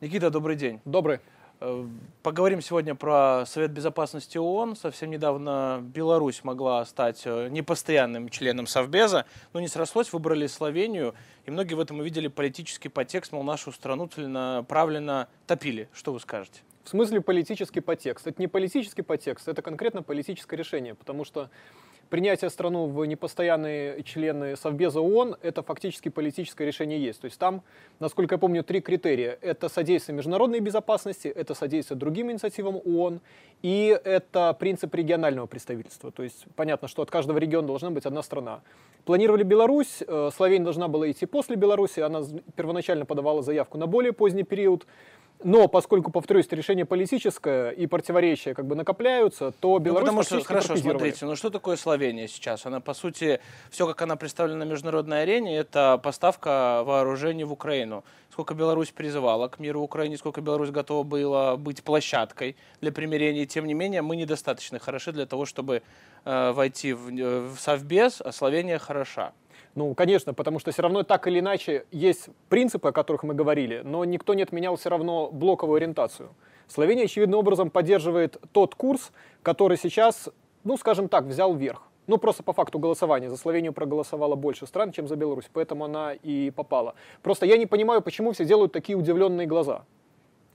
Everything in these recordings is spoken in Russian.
Никита, добрый день. Добрый. Э, поговорим сегодня про Совет Безопасности ООН. Совсем недавно Беларусь могла стать э, непостоянным членом Совбеза, но не срослось, выбрали Словению, и многие в этом увидели политический подтекст, мол, нашу страну целенаправленно топили. Что вы скажете? В смысле политический подтекст? Это не политический подтекст, это конкретно политическое решение, потому что принятие страну в непостоянные члены Совбеза ООН — это фактически политическое решение есть. То есть там, насколько я помню, три критерия. Это содействие международной безопасности, это содействие другим инициативам ООН, и это принцип регионального представительства. То есть понятно, что от каждого региона должна быть одна страна. Планировали Беларусь, э, Словения должна была идти после Беларуси, она первоначально подавала заявку на более поздний период, но поскольку, повторюсь, решение политическое и противоречия как бы накопляются, то ну, Беларусь ну, потому что, хорошо, смотрите, ну что такое Словения сейчас? Она, по сути, все, как она представлена на международной арене, это поставка вооружений в Украину. Сколько Беларусь призывала к миру в Украине, сколько Беларусь готова была быть площадкой для примирения, тем не менее, мы недостаточно хороши для того, чтобы э, войти в, э, в Совбез, а Словения хороша. Ну, конечно, потому что все равно так или иначе есть принципы, о которых мы говорили, но никто не отменял все равно блоковую ориентацию. Словения очевидным образом поддерживает тот курс, который сейчас, ну, скажем так, взял вверх. Ну, просто по факту голосования. За Словению проголосовало больше стран, чем за Беларусь, поэтому она и попала. Просто я не понимаю, почему все делают такие удивленные глаза.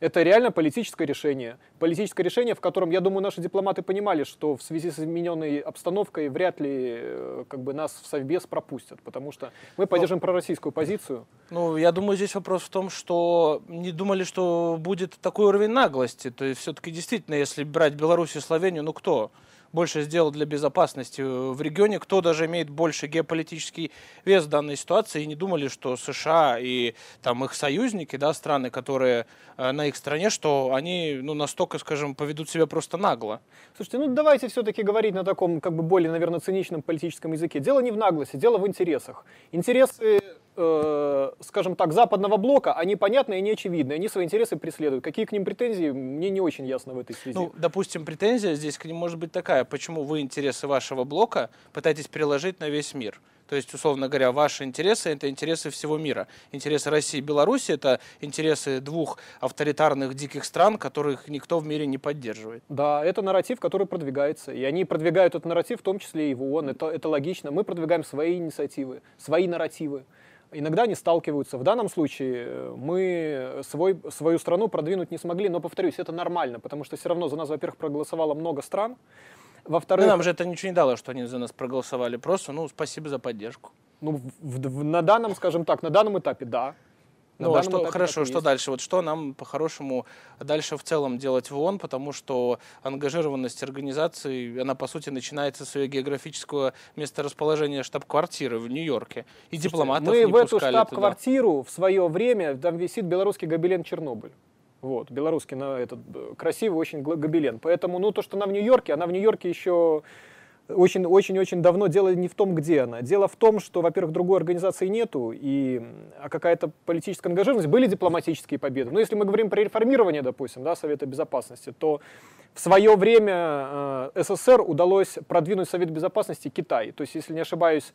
Это реально политическое решение. Политическое решение, в котором, я думаю, наши дипломаты понимали, что в связи с измененной обстановкой вряд ли э, как бы, нас в Совбез пропустят, потому что мы поддержим ну, пророссийскую позицию. Ну, я думаю, здесь вопрос в том, что не думали, что будет такой уровень наглости. То есть все-таки действительно, если брать Беларусь и Словению, ну кто? Больше сделал для безопасности в регионе, кто даже имеет больше геополитический вес в данной ситуации, и не думали, что США и там их союзники, да, страны, которые э, на их стороне, что они ну, настолько, скажем, поведут себя просто нагло. Слушайте, ну давайте все-таки говорить на таком, как бы более, наверное, циничном политическом языке. Дело не в наглости, дело в интересах. Интересы э, скажем так, западного блока, они понятны и не очевидны, они свои интересы преследуют. Какие к ним претензии, мне не очень ясно в этой связи. Ну, допустим, претензия здесь к ним может быть такая, почему вы интересы вашего блока пытаетесь переложить на весь мир? То есть, условно говоря, ваши интересы – это интересы всего мира. Интересы России и Беларуси – это интересы двух авторитарных диких стран, которых никто в мире не поддерживает. Да, это нарратив, который продвигается. И они продвигают этот нарратив, в том числе и в ООН. Это, это логично. Мы продвигаем свои инициативы, свои нарративы. Иногда они сталкиваются. В данном случае э, мы свой, свою страну продвинуть не смогли, но, повторюсь, это нормально, потому что все равно за нас, во-первых, проголосовало много стран, во-вторых... Ну, нам же это ничего не дало, что они за нас проголосовали, просто, ну, спасибо за поддержку. Ну, в, в, на данном, скажем так, на данном этапе, да. Ну, а что, хорошо, что есть. дальше? Вот что нам по-хорошему дальше в целом делать в ООН, потому что ангажированность организации, она по сути начинается с ее географического месторасположения штаб-квартиры в Нью-Йорке. И Слушайте, дипломатов Мы не в эту штаб-квартиру в свое время, там висит белорусский гобелен Чернобыль. Вот, белорусский на этот э, красивый очень гобелен. Поэтому, ну, то, что она в Нью-Йорке, она в Нью-Йорке еще очень-очень-очень давно дело не в том, где она. Дело в том, что, во-первых, другой организации нету, и а какая-то политическая ангажированность. Были дипломатические победы. Но если мы говорим про реформирование, допустим, да, Совета Безопасности, то в свое время э, СССР удалось продвинуть Совет Безопасности Китай. То есть, если не ошибаюсь,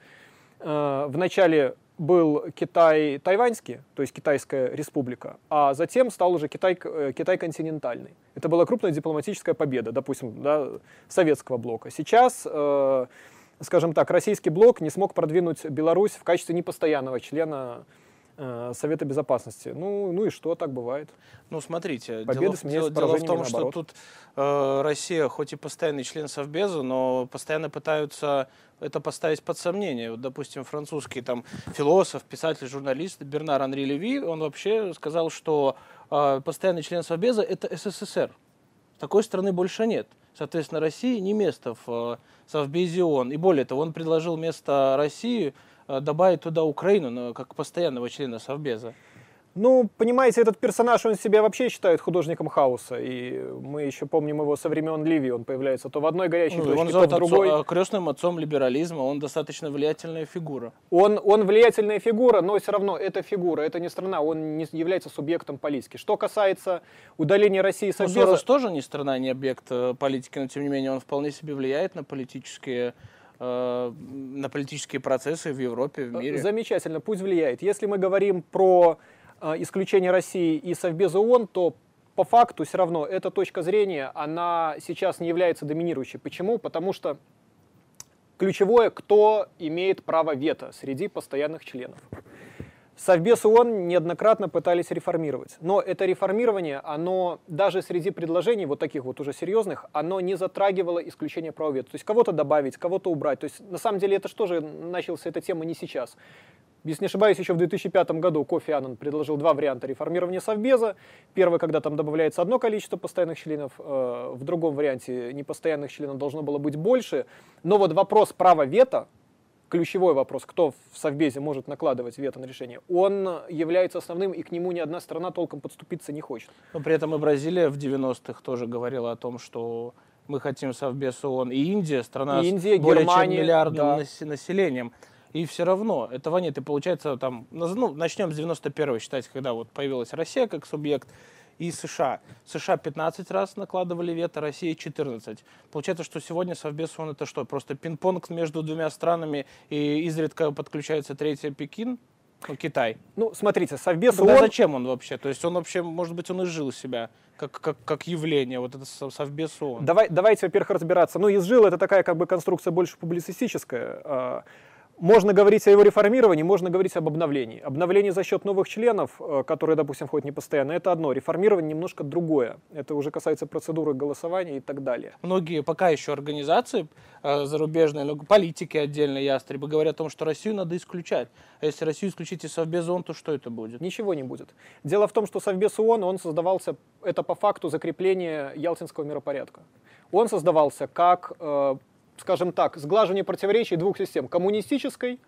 э, в начале был Китай тайваньский, то есть Китайская республика, а затем стал уже Китай, э, Китай континентальный. Это была крупная дипломатическая победа, допустим, да, советского блока. Сейчас, э, скажем так, российский блок не смог продвинуть Беларусь в качестве непостоянного члена Совета Безопасности. Ну, ну и что, так бывает. Ну, смотрите, Победа дело, дело, дело в том, что тут э, Россия, хоть и постоянный член Совбеза, но постоянно пытаются это поставить под сомнение. Вот, допустим, французский там философ, писатель, журналист Бернар Анри Леви, он вообще сказал, что э, постоянный член Совбеза – это СССР. Такой страны больше нет. Соответственно, России не место в э, Совбезе ООН. И более того, он предложил место России – Э, добавить туда Украину но как постоянного члена Совбеза? Ну, понимаете, этот персонаж, он себя вообще считает художником хаоса, и мы еще помним его со времен Ливии, он появляется то в одной горячей ну, точке, он то в другой. Он крестным отцом либерализма, он достаточно влиятельная фигура. Он, он влиятельная фигура, но все равно это фигура, это не страна, он не является субъектом политики. Что касается удаления России с ну, Сорос тоже не страна, не объект э, политики, но тем не менее он вполне себе влияет на политические Э, на политические процессы в Европе, в мире. Замечательно, пусть влияет. Если мы говорим про исключение России и Совбеза ООН, то по факту все равно эта точка зрения, она сейчас не является доминирующей. Почему? Потому что ключевое, кто имеет право вето среди постоянных членов. Совбез ООН неоднократно пытались реформировать. Но это реформирование, оно даже среди предложений, вот таких вот уже серьезных, оно не затрагивало исключение права вето. То есть кого-то добавить, кого-то убрать. То есть на самом деле это что же началась эта тема не сейчас. Если не ошибаюсь, еще в 2005 году Кофи Аннан предложил два варианта реформирования Совбеза. Первый, когда там добавляется одно количество постоянных членов, э, в другом варианте непостоянных членов должно было быть больше. Но вот вопрос права вето, ключевой вопрос, кто в Совбезе может накладывать вето на решение, он является основным, и к нему ни одна страна толком подступиться не хочет. Но при этом и Бразилия в 90-х тоже говорила о том, что мы хотим Совбез ООН, и Индия, страна и Индия, с более Германия, чем миллиардным да. населением. И все равно этого нет. И получается, там, ну, начнем с 91-го считать, когда вот появилась Россия как субъект, и США. США 15 раз накладывали вето, Россия 14. Получается, что сегодня Совбез он это что? Просто пинг-понг между двумя странами и изредка подключается третья Пекин? Ну, Китай. Ну, смотрите, Совбез Тогда ООН... зачем он вообще? То есть он вообще, может быть, он изжил себя как, как, как явление, вот это Совбез ООН. Давай, давайте, во-первых, разбираться. Ну, изжил это такая как бы конструкция больше публицистическая. Можно говорить о его реформировании, можно говорить об обновлении. Обновление за счет новых членов, э, которые, допустим, входят не постоянно, это одно. Реформирование немножко другое. Это уже касается процедуры голосования и так далее. Многие пока еще организации э, зарубежные, но политики отдельно, ястребы, говорят о том, что Россию надо исключать. А если Россию исключить из Совбез ООН, то что это будет? Ничего не будет. Дело в том, что Совбез ООН, он создавался, это по факту закрепление Ялтинского миропорядка. Он создавался как э, скажем так, сглаживание противоречий двух систем, коммунистической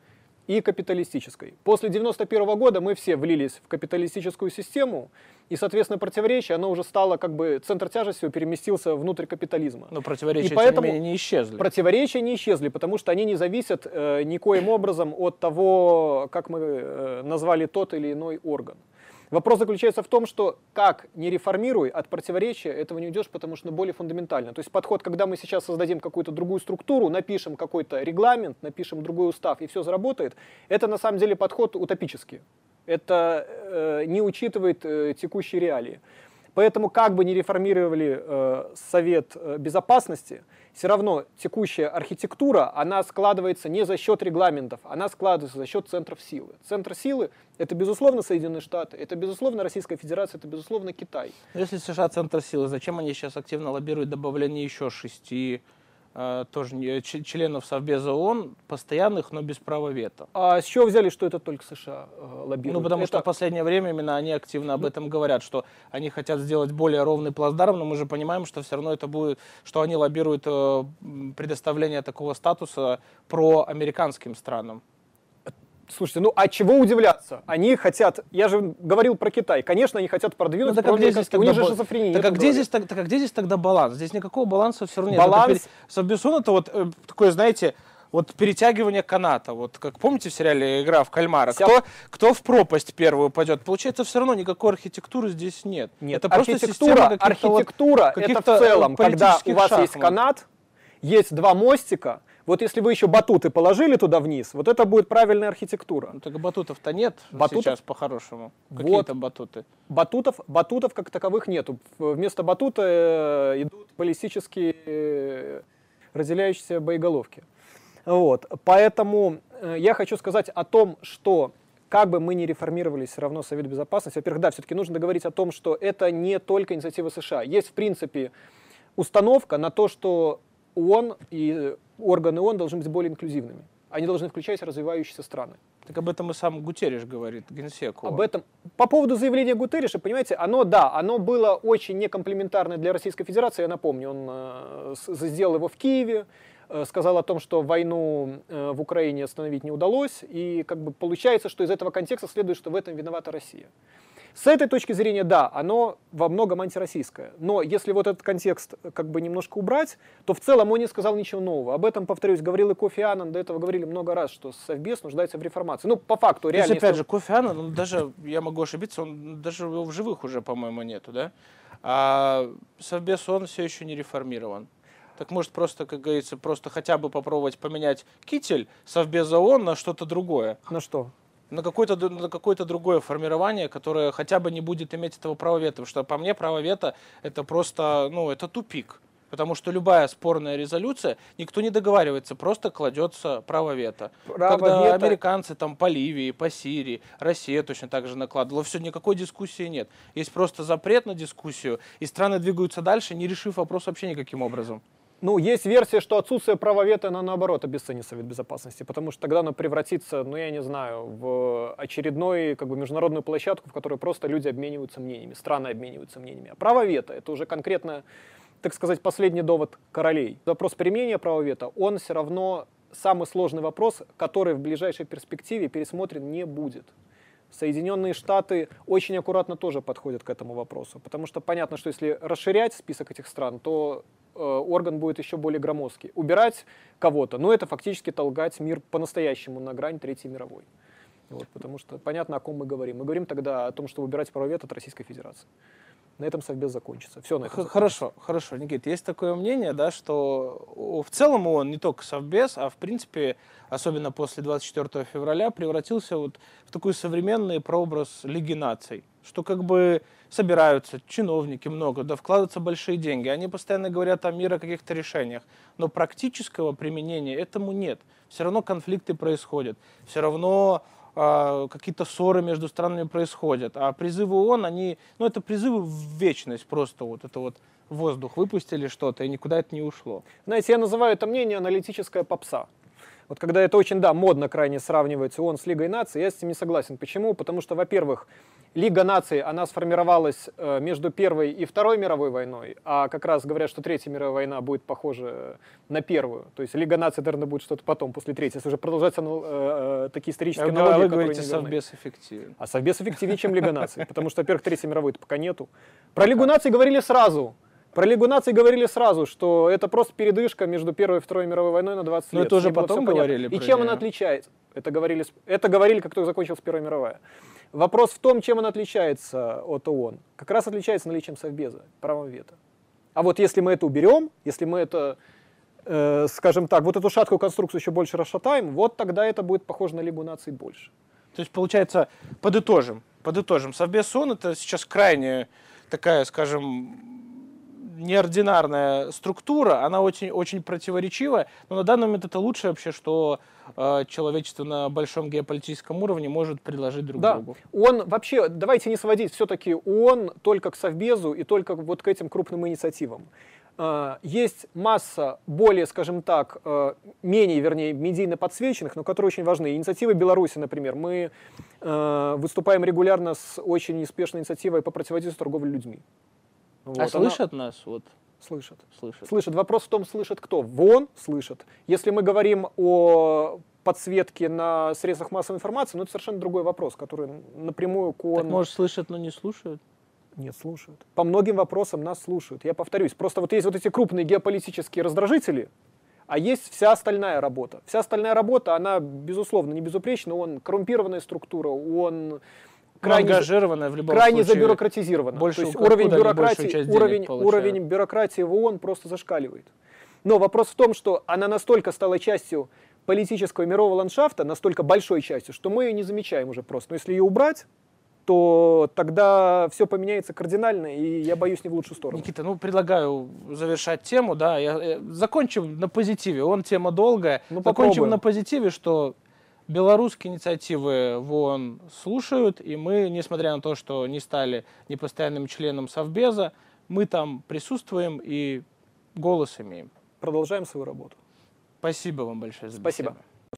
и капиталистической. После 91 года мы все влились в капиталистическую систему, и, соответственно, противоречие, оно уже стало, как бы, центр тяжести переместился внутрь капитализма. Но противоречия, и поэтому тем не, менее, не исчезли. Противоречия не исчезли, потому что они не зависят э, никоим образом от того, как мы э, назвали тот или иной орган. Вопрос заключается в том, что как не реформируй, от противоречия этого не уйдешь, потому что более фундаментально. То есть подход, когда мы сейчас создадим какую-то другую структуру, напишем какой-то регламент, напишем другой устав, и все заработает, это на самом деле подход утопический. Это э, не учитывает э, текущие реалии. Поэтому как бы ни реформировали э, Совет э, Безопасности, все равно текущая архитектура, она складывается не за счет регламентов, она складывается за счет центров силы. Центр силы — это, безусловно, Соединенные Штаты, это, безусловно, Российская Федерация, это, безусловно, Китай. Если США центр силы, зачем они сейчас активно лоббируют добавление еще шести тоже не, членов Совбеза ООН, постоянных, но без права вето. А с чего взяли, что это только США э, лоббируют? Ну, потому это... что в последнее время именно они активно об этом говорят, что они хотят сделать более ровный плацдарм, но мы же понимаем, что все равно это будет, что они лоббируют э, предоставление такого статуса проамериканским странам. Слушайте, ну а чего удивляться? Они хотят, я же говорил про Китай, конечно, они хотят продвинуть, ну, так а где здесь тогда, у них же шизофрения. Так, а где здесь, так, так а где здесь тогда баланс? Здесь никакого баланса все равно нет. Баланс... Это, Саббисон это вот э, такое, знаете, вот перетягивание каната, вот как помните в сериале «Игра в кальмара», Вся... кто, кто в пропасть первую пойдет, получается все равно никакой архитектуры здесь нет. Нет, это просто архитектура, архитектура вот, это в целом, когда у вас шахмат. есть канат, есть два мостика, вот если вы еще батуты положили туда вниз, вот это будет правильная архитектура. Ну, так батутов-то нет батутов? сейчас по-хорошему. Какие вот. там батуты? Батутов, батутов как таковых нету. Вместо батута э, идут баллистические э, разделяющиеся боеголовки. Вот. Поэтому э, я хочу сказать о том, что как бы мы ни реформировали все равно Совет Безопасности, во-первых, да, все-таки нужно говорить о том, что это не только инициатива США. Есть, в принципе, установка на то, что ООН и органы ООН должны быть более инклюзивными. Они должны включать развивающиеся страны. Так об этом и сам Гутерриш говорит, генсек. ООН. Об этом. По поводу заявления Гутерриша, понимаете, оно, да, оно было очень некомплементарное для Российской Федерации, я напомню, он э, сделал его в Киеве, э, сказал о том, что войну э, в Украине остановить не удалось, и как бы получается, что из этого контекста следует, что в этом виновата Россия. С этой точки зрения, да, оно во многом антироссийское. Но если вот этот контекст как бы немножко убрать, то в целом он не сказал ничего нового. Об этом, повторюсь, говорил и Кофи Аннан, до этого говорили много раз, что Совбез нуждается в реформации. Ну, по факту, реально. Если, опять же, Кофи Аннан, он даже, я могу ошибиться, он даже его в живых уже, по-моему, нету, да? А Совбез, он все еще не реформирован. Так может просто, как говорится, просто хотя бы попробовать поменять китель Совбеза ООН на что-то другое. На что? На какое-то на какое-то другое формирование, которое хотя бы не будет иметь этого права вето. Потому что по мне право вето это просто, ну, это тупик. Потому что любая спорная резолюция, никто не договаривается, просто кладется право вето. Право Когда вето... американцы там по Ливии, по Сирии, Россия точно так же накладывала, все, никакой дискуссии нет. Есть просто запрет на дискуссию, и страны двигаются дальше, не решив вопрос вообще никаким образом. Ну, есть версия, что отсутствие права вето, оно наоборот обесценит Совет Безопасности, потому что тогда оно превратится, ну, я не знаю, в очередной, как бы, международную площадку, в которой просто люди обмениваются мнениями, страны обмениваются мнениями. А право вето — это уже конкретно, так сказать, последний довод королей. Вопрос применения права вето, он все равно самый сложный вопрос, который в ближайшей перспективе пересмотрен не будет. Соединенные Штаты очень аккуратно тоже подходят к этому вопросу, потому что понятно, что если расширять список этих стран, то орган будет еще более громоздкий. Убирать кого-то, ну это фактически толгать мир по-настоящему на грань Третьей мировой. Вот, потому что понятно, о ком мы говорим. Мы говорим тогда о том, что убирать право вето от Российской Федерации. На этом совбез закончится. Все на этом Хорошо, хорошо, Никит. Есть такое мнение, да, что в целом он не только совбез, а в принципе, особенно после 24 февраля, превратился вот в такой современный прообраз Лиги наций. Что как бы собираются чиновники много, да, вкладываются большие деньги. Они постоянно говорят о мире, о каких-то решениях. Но практического применения этому нет. Все равно конфликты происходят. Все равно э, какие-то ссоры между странами происходят. А призывы ООН, они, ну, это призывы в вечность просто. Вот это вот воздух выпустили что-то, и никуда это не ушло. Знаете, я называю это мнение аналитическая попса. Вот когда это очень, да, модно крайне сравнивать ООН с Лигой наций, я с этим не согласен. Почему? Потому что, во-первых, Лига наций, она сформировалась э, между Первой и Второй мировой войной, а как раз говорят, что Третья мировая война будет похожа на Первую. То есть Лига наций, наверное, будет что-то потом, после Третьей, если уже продолжаться ну, э, такие исторические а аналогии, вы говорите, Совбез эффективен. А Совбез эффективнее, чем Лига наций, потому что, во-первых, Третьей мировой пока нету. Про Лигу наций говорили сразу. Про Лигу наций говорили сразу, что это просто передышка между Первой и Второй мировой войной на 20 лет. Но это уже потом говорили. И чем она отличается? Это говорили, это говорили, как только закончилась Первая мировая. Вопрос в том, чем он отличается от ООН. Как раз отличается наличием Совбеза, правом вето. А вот если мы это уберем, если мы это, э, скажем так, вот эту шаткую конструкцию еще больше расшатаем, вот тогда это будет похоже на Лигу наций больше. То есть, получается, подытожим, подытожим. Совбез ООН это сейчас крайне такая, скажем, неординарная структура, она очень, очень противоречивая, но на данный момент это лучшее вообще, что э, человечество на большом геополитическом уровне может предложить друг да. другу. Он вообще, давайте не сводить все-таки он только к Совбезу и только вот к этим крупным инициативам. Uh, есть масса более, скажем так, uh, менее, вернее, медийно подсвеченных, но которые очень важны. Инициатива Беларуси, например. Мы uh, выступаем регулярно с очень успешной инициативой по противодействию торговле людьми. Вот, а слышат она... нас? Вот. Слышат. Слышат. Слышат. Вопрос в том, слышат кто? Вон слышат. Если мы говорим о подсветке на средствах массовой информации, ну это совершенно другой вопрос, который напрямую к ООН... Так, может, слышат, но не слушают? Нет, слушают. По многим вопросам нас слушают. Я повторюсь, просто вот есть вот эти крупные геополитические раздражители, а есть вся остальная работа. Вся остальная работа, она, безусловно, не безупречна, он коррумпированная структура, он крайне, в любом крайне случае. забюрократизирована. Больше, То есть уровень бюрократии, уровень, уровень бюрократии в ООН просто зашкаливает. Но вопрос в том, что она настолько стала частью политического мирового ландшафта, настолько большой частью, что мы ее не замечаем уже просто. Но если ее убрать, то тогда все поменяется кардинально, и я боюсь не в лучшую сторону. Никита, ну предлагаю завершать тему, да, я, я, закончим на позитиве, он тема долгая, ну, закончим на позитиве, что Белорусские инициативы в ООН слушают, и мы, несмотря на то, что не стали непостоянным членом Совбеза, мы там присутствуем и голос имеем. Продолжаем свою работу. Спасибо вам большое за Спасибо. беседу.